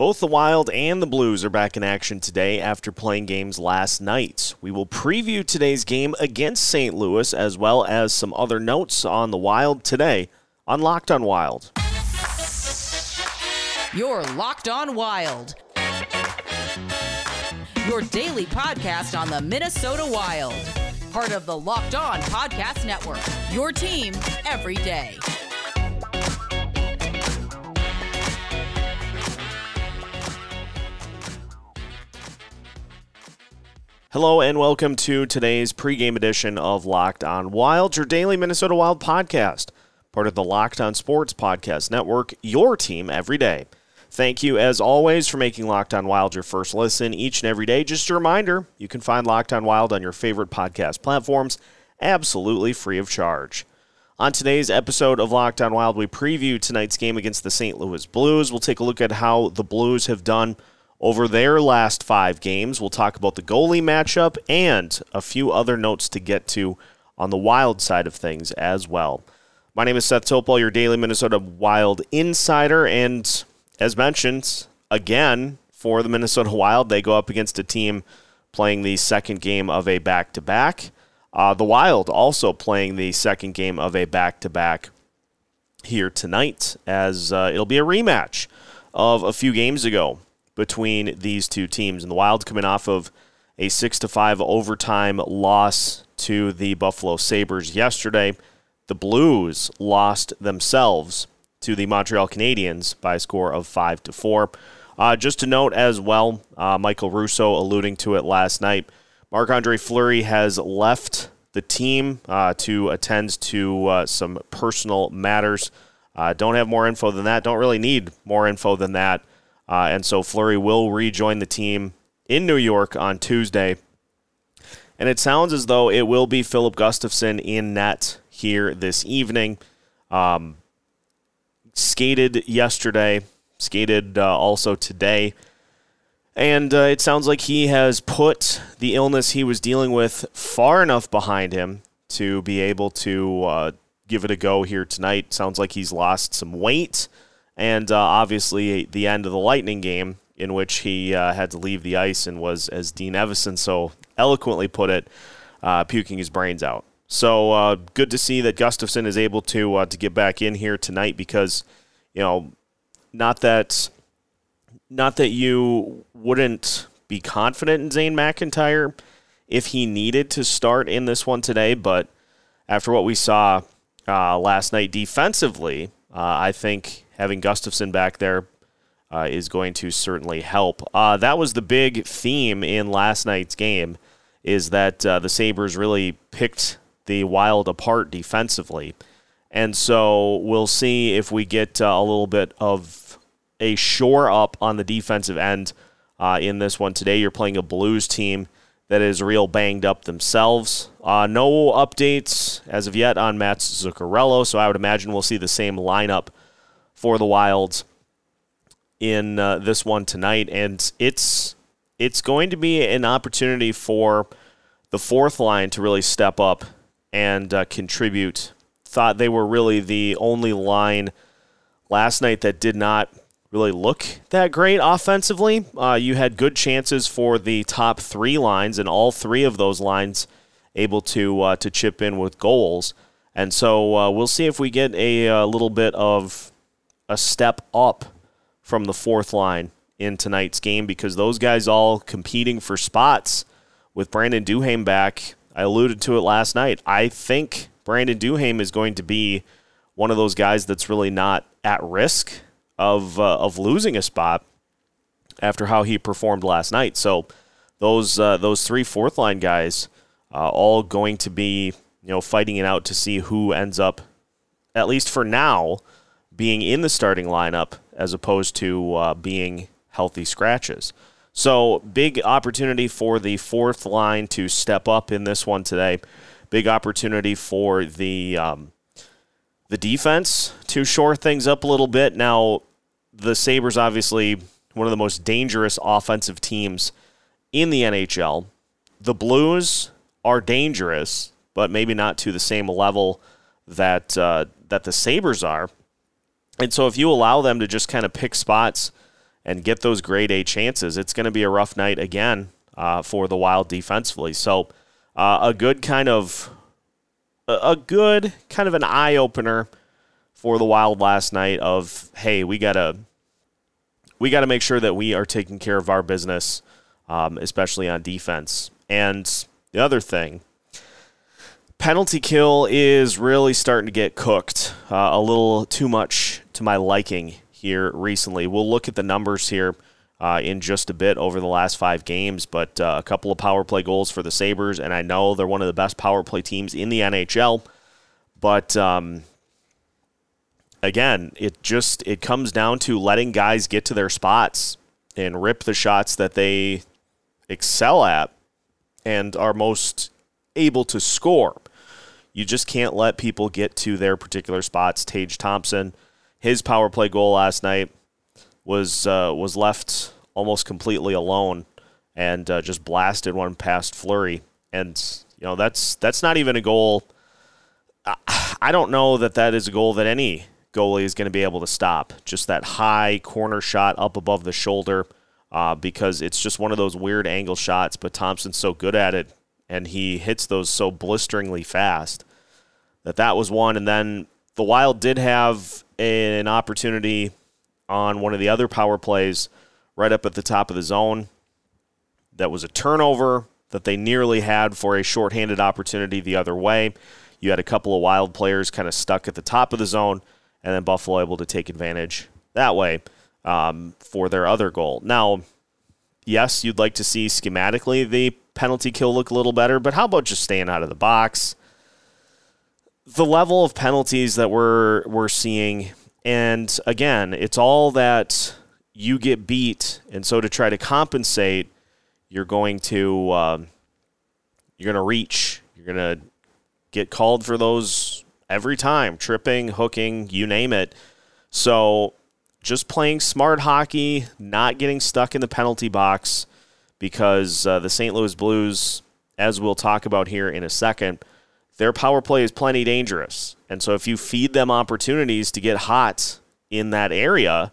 Both the Wild and the Blues are back in action today after playing games last night. We will preview today's game against St. Louis as well as some other notes on the Wild today on Locked on Wild. You're Locked on Wild. Your daily podcast on the Minnesota Wild. Part of the Locked On Podcast Network. Your team every day. Hello and welcome to today's pregame edition of Locked On Wild, your daily Minnesota Wild podcast, part of the Locked On Sports Podcast Network, your team every day. Thank you, as always, for making Locked On Wild your first listen each and every day. Just a reminder you can find Locked On Wild on your favorite podcast platforms absolutely free of charge. On today's episode of Locked On Wild, we preview tonight's game against the St. Louis Blues. We'll take a look at how the Blues have done over their last five games. We'll talk about the goalie matchup and a few other notes to get to on the Wild side of things as well. My name is Seth Topol, your daily Minnesota Wild insider, and as mentioned, again for the Minnesota Wild, they go up against a team playing the second game of a back to back. The Wild also playing the second game of a back to back here tonight, as uh, it'll be a rematch of a few games ago between these two teams. And the Wild coming off of a 6 to 5 overtime loss to the Buffalo Sabres yesterday. The Blues lost themselves to the Montreal Canadiens by a score of 5 to 4. Uh, just to note as well, uh, Michael Russo alluding to it last night, Marc Andre Fleury has left the team uh, to attend to uh, some personal matters. Uh, don't have more info than that. Don't really need more info than that. Uh, and so Fleury will rejoin the team in New York on Tuesday. And it sounds as though it will be Filip Gustavsson in net here this evening. Um, skated yesterday, skated uh, also today. And uh, it sounds like he has put the illness he was dealing with far enough behind him to be able to uh, give it a go here tonight. Sounds like he's lost some weight and uh, obviously the end of the Lightning game in which he uh, had to leave the ice and was, as Dean Evason so eloquently put it, uh, puking his brains out. So uh, good to see that Gustavsson is able to uh, to get back in here tonight because you know not that not that you wouldn't be confident in Zane McIntyre if he needed to start in this one today, but after what we saw uh, last night defensively, I think having Gustavsson back there uh, is going to certainly help. Uh, that was the big theme in last night's game, is that uh, the Sabres really picked the Wild apart defensively. And so we'll see if we get uh, a little bit of a shore up on the defensive end uh, in this one today. You're playing a Blues team that is real banged up themselves. Uh, no updates as of yet on Mats Zuccarello, so I would imagine we'll see the same lineup for the Wilds in uh, this one tonight, and it's it's going to be an opportunity for the fourth line to really step up and uh, contribute. Thought they were really the only line last night that did not really look that great offensively. Uh, you had good chances for the top three lines, and all three of those lines able to uh, to chip in with goals. And so uh, we'll see if we get a, a little bit of a step up from the fourth line in tonight's game because those guys all competing for spots with Brandon Duhaime back. I alluded to it last night. I think Brandon Duhaime is going to be one of those guys that's really not at risk of uh, of losing a spot after how he performed last night. So those uh, those three fourth line guys uh, all going to be you know fighting it out to see who ends up at least for now being in the starting lineup as opposed to uh, being healthy scratches. So, big opportunity for the fourth line to step up in this one today. Big opportunity for the um, the defense to shore things up a little bit. Now, the Sabres obviously one of the most dangerous offensive teams in the NHL. The Blues are dangerous, but maybe not to the same level that uh, that the Sabres are. And so if you allow them to just kind of pick spots and get those grade A chances, it's going to be a rough night again uh, for the Wild defensively. So uh, a good kind of a good kind of an eye opener for the Wild last night of hey, we gotta we gotta make sure that we are taking care of our business, um, especially on defense. And the other thing, penalty kill is really starting to get cooked uh, a little too much to my liking here recently. We'll look at the numbers here uh, in just a bit over the last five games, but uh, a couple of power play goals for the Sabres, and I know they're one of the best power play teams in the NHL. But um, again, it just it comes down to letting guys get to their spots and rip the shots that they excel at and are most able to score. You just can't let people get to their particular spots. Tage Thompson, his power play goal last night was uh, was left almost completely alone and uh, just blasted one past Fleury. And you know that's that's not even a goal. I don't know that that is a goal that any goalie is going to be able to stop. Just that high corner shot up above the shoulder, uh, because it's just one of those weird angle shots. But Thompson's so good at it, and he hits those so blisteringly fast that that was one. And then the Wild did have an opportunity on one of the other power plays right up at the top of the zone. That was a turnover that they nearly had for a shorthanded opportunity the other way. You had a couple of wild players kind of stuck at the top of the zone, and then Buffalo able to take advantage that way um, for their other goal. Now, yes, you'd like to see schematically the penalty kill look a little better, but how about just staying out of the box? The level of penalties that we're we're seeing and again, it's all that you get beat, and so to try to compensate, you're going to um, you're going to reach. You're going to get called for those every time, tripping, hooking, you name it. So just playing smart hockey, not getting stuck in the penalty box, because uh, the St. Louis Blues, as we'll talk about here in a second, their power play is plenty dangerous. And so if you feed them opportunities to get hot in that area,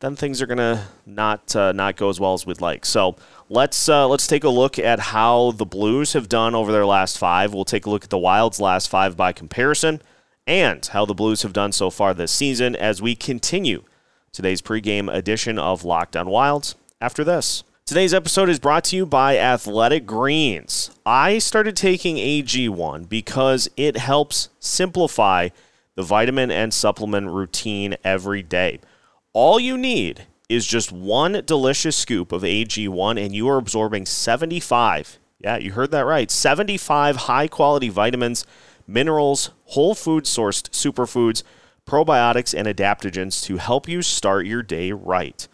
then things are gonna not uh, not go as well as we'd like. So let's uh, let's take a look at how the Blues have done over their last five. We'll take a look at the Wild's last five by comparison, and how the Blues have done so far this season as we continue today's pregame edition of Locked On Wilds. After this. Today's episode is brought to you by Athletic Greens. I started taking AG1 because it helps simplify the vitamin and supplement routine every day. All you need is just one delicious scoop of AG1 and you are absorbing 75. Yeah, you heard that right. 75 high quality vitamins, minerals, whole food sourced superfoods, probiotics, and adaptogens to help you start your day right.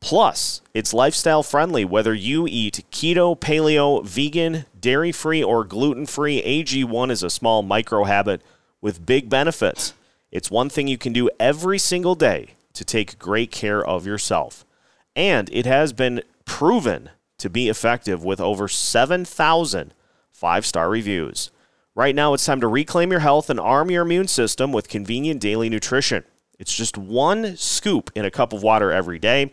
Plus, it's lifestyle friendly whether you eat keto, paleo, vegan, dairy free, or gluten free. AG1 is a small micro habit with big benefits. It's one thing you can do every single day to take great care of yourself. And it has been proven to be effective with over 7,000 five star reviews. Right now, it's time to reclaim your health and arm your immune system with convenient daily nutrition. It's just one scoop in a cup of water every day.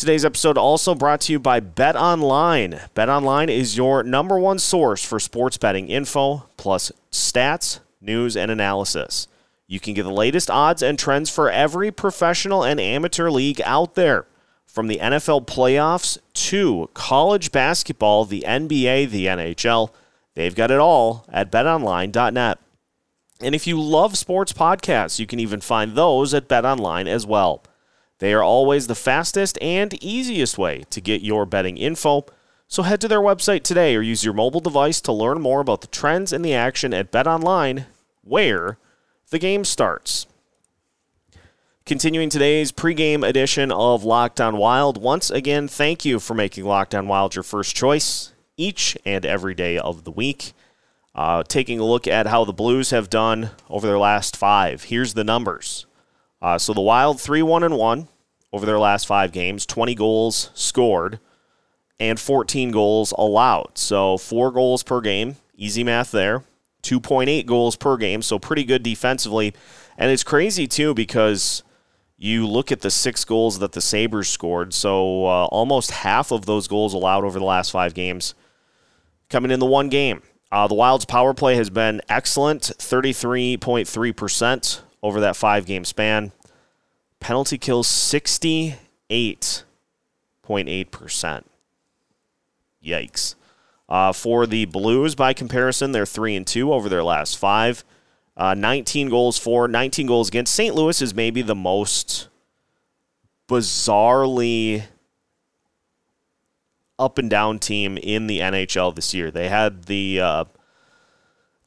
Today's episode also brought to you by Bet Online. Bet Online is your number one source for sports betting info, plus stats, news, and analysis. You can get the latest odds and trends for every professional and amateur league out there. From the NFL playoffs to college basketball, the NBA, the NHL, they've got it all at betonline.net. And if you love sports podcasts, you can even find those at BetOnline as well. They are always the fastest and easiest way to get your betting info. So head to their website today or use your mobile device to learn more about the trends and the action at BetOnline, where the game starts. Continuing today's pregame edition of Locked On Wild. Once again, thank you for making Locked On Wild your first choice each and every day of the week. Uh, taking a look at how the Blues have done over their last five. Here's the numbers. Uh, so the Wild 3 1 and 1 over their last five games, 20 goals scored, and 14 goals allowed. So four goals per game. Easy math there. 2.8 goals per game. So pretty good defensively. And it's crazy, too, because you look at the six goals that the Sabres scored. So uh, almost half of those goals allowed over the last five games coming in the one game. Uh, the Wild's power play has been excellent, 33.3% over that five game span. Penalty kills 68.8%. Yikes. Uh, for the Blues, by comparison, they're 3 and 2 over their last five. Uh, 19 goals for, 19 goals against. St. Louis is maybe the most bizarrely up and down team in the NHL this year. They had the uh,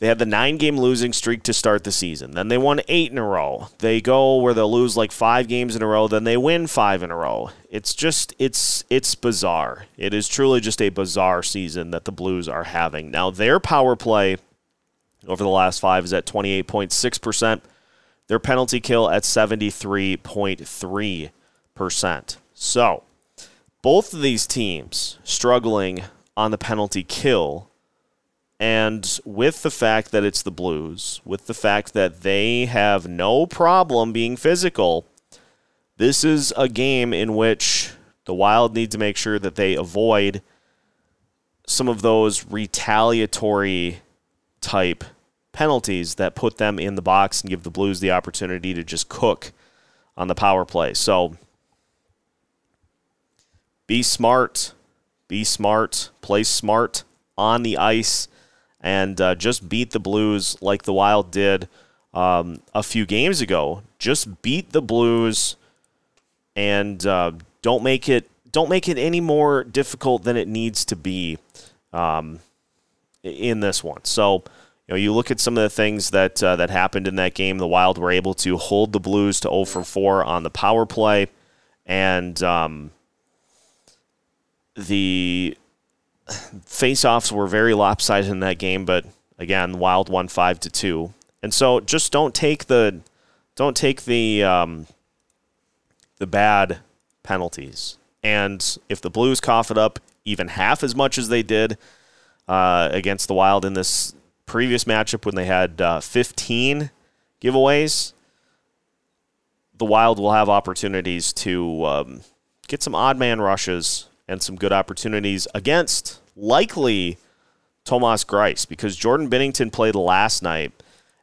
they had the nine game losing streak to start the season. Then they won eight in a row. They go where they'll lose like five games in a row. Then they win five in a row. It's just it's it's bizarre. It is truly just a bizarre season that the Blues are having. Now their power play over the last five is at twenty eight point six percent. Their penalty kill at seventy three point three percent. So both of these teams struggling on the penalty kill. And with the fact that it's the Blues, with the fact that they have no problem being physical, this is a game in which the Wild need to make sure that they avoid some of those retaliatory type penalties that put them in the box and give the Blues the opportunity to just cook on the power play. So be smart, be smart, play smart on the ice, and uh, just beat the Blues like the Wild did um, a few games ago. Just beat the Blues, and uh, don't make it don't make it any more difficult than it needs to be um, in this one. So. You know, you look at some of the things that uh, that happened in that game. The Wild were able to hold the Blues to 0 for 4 on the power play, and um, the face-offs were very lopsided in that game, but again, Wild won five to two. And so, just don't take the don't take the um, the bad penalties. And if the Blues cough it up even half as much as they did uh, against the Wild in this previous matchup when they had uh, 15 giveaways, the Wild will have opportunities to um, get some odd man rushes and some good opportunities against likely Thomas Greiss because Jordan Binnington played last night.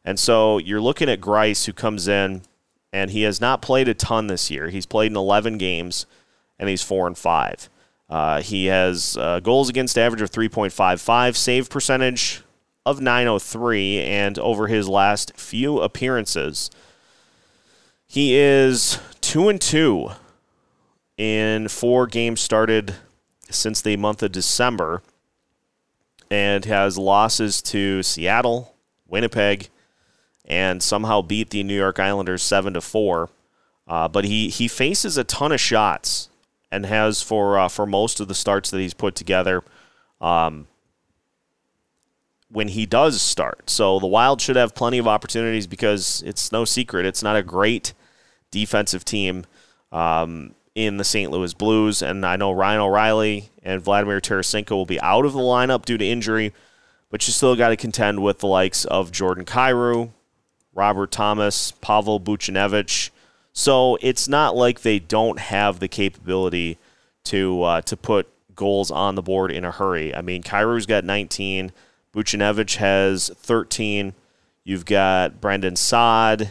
And so you're looking at Greiss who comes in and he has not played a ton this year. He's played in 11 games and he's 4 and 5. Uh, he has uh, goals against average of 3.55, save percentage of 903, and over his last few appearances, he is 2 and 2 in four games started since the month of December and has losses to Seattle, Winnipeg, and somehow beat the New York Islanders 7 to 4. Uh, but he, he faces a ton of shots and has for uh, for most of the starts that he's put together um, when he does start. So the Wild should have plenty of opportunities because it's no secret it's not a great defensive team. Um, in the St. Louis Blues. And I know Ryan O'Reilly and Vladimir Tarasenko will be out of the lineup due to injury, but you still got to contend with the likes of Jordan Kyrou, Robert Thomas, Pavel Buchnevich. So it's not like they don't have the capability to uh, to put goals on the board in a hurry. I mean, Kyrou's got 19, Buchnevich has 13. You've got Brandon Saad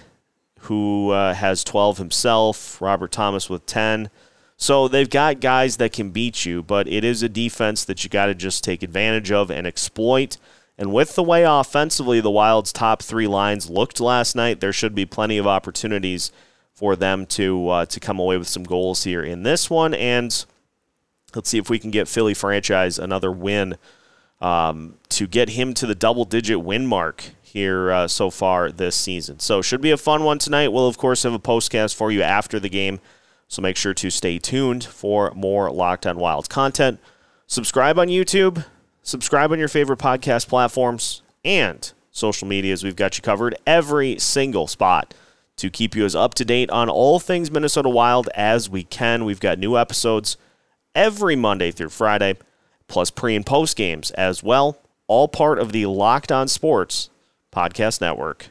who uh, has 12 himself, Robert Thomas with 10. So they've got guys that can beat you, but it is a defense that you got to just take advantage of and exploit. And with the way offensively the Wild's top three lines looked last night, there should be plenty of opportunities for them to uh, to come away with some goals here in this one. And let's see if we can get Philly franchise another win um, to get him to the double digit win mark here uh, so far this season. So, should be a fun one tonight. We'll, of course, have a postcast for you after the game. So, make sure to stay tuned for more Locked on Wild content. Subscribe on YouTube, subscribe on your favorite podcast platforms, and social medias. We've got you covered every single spot to keep you as up to date on all things Minnesota Wild as we can. We've got new episodes every Monday through Friday, plus pre and post games as well, all part of the Locked On Sports Podcast Network.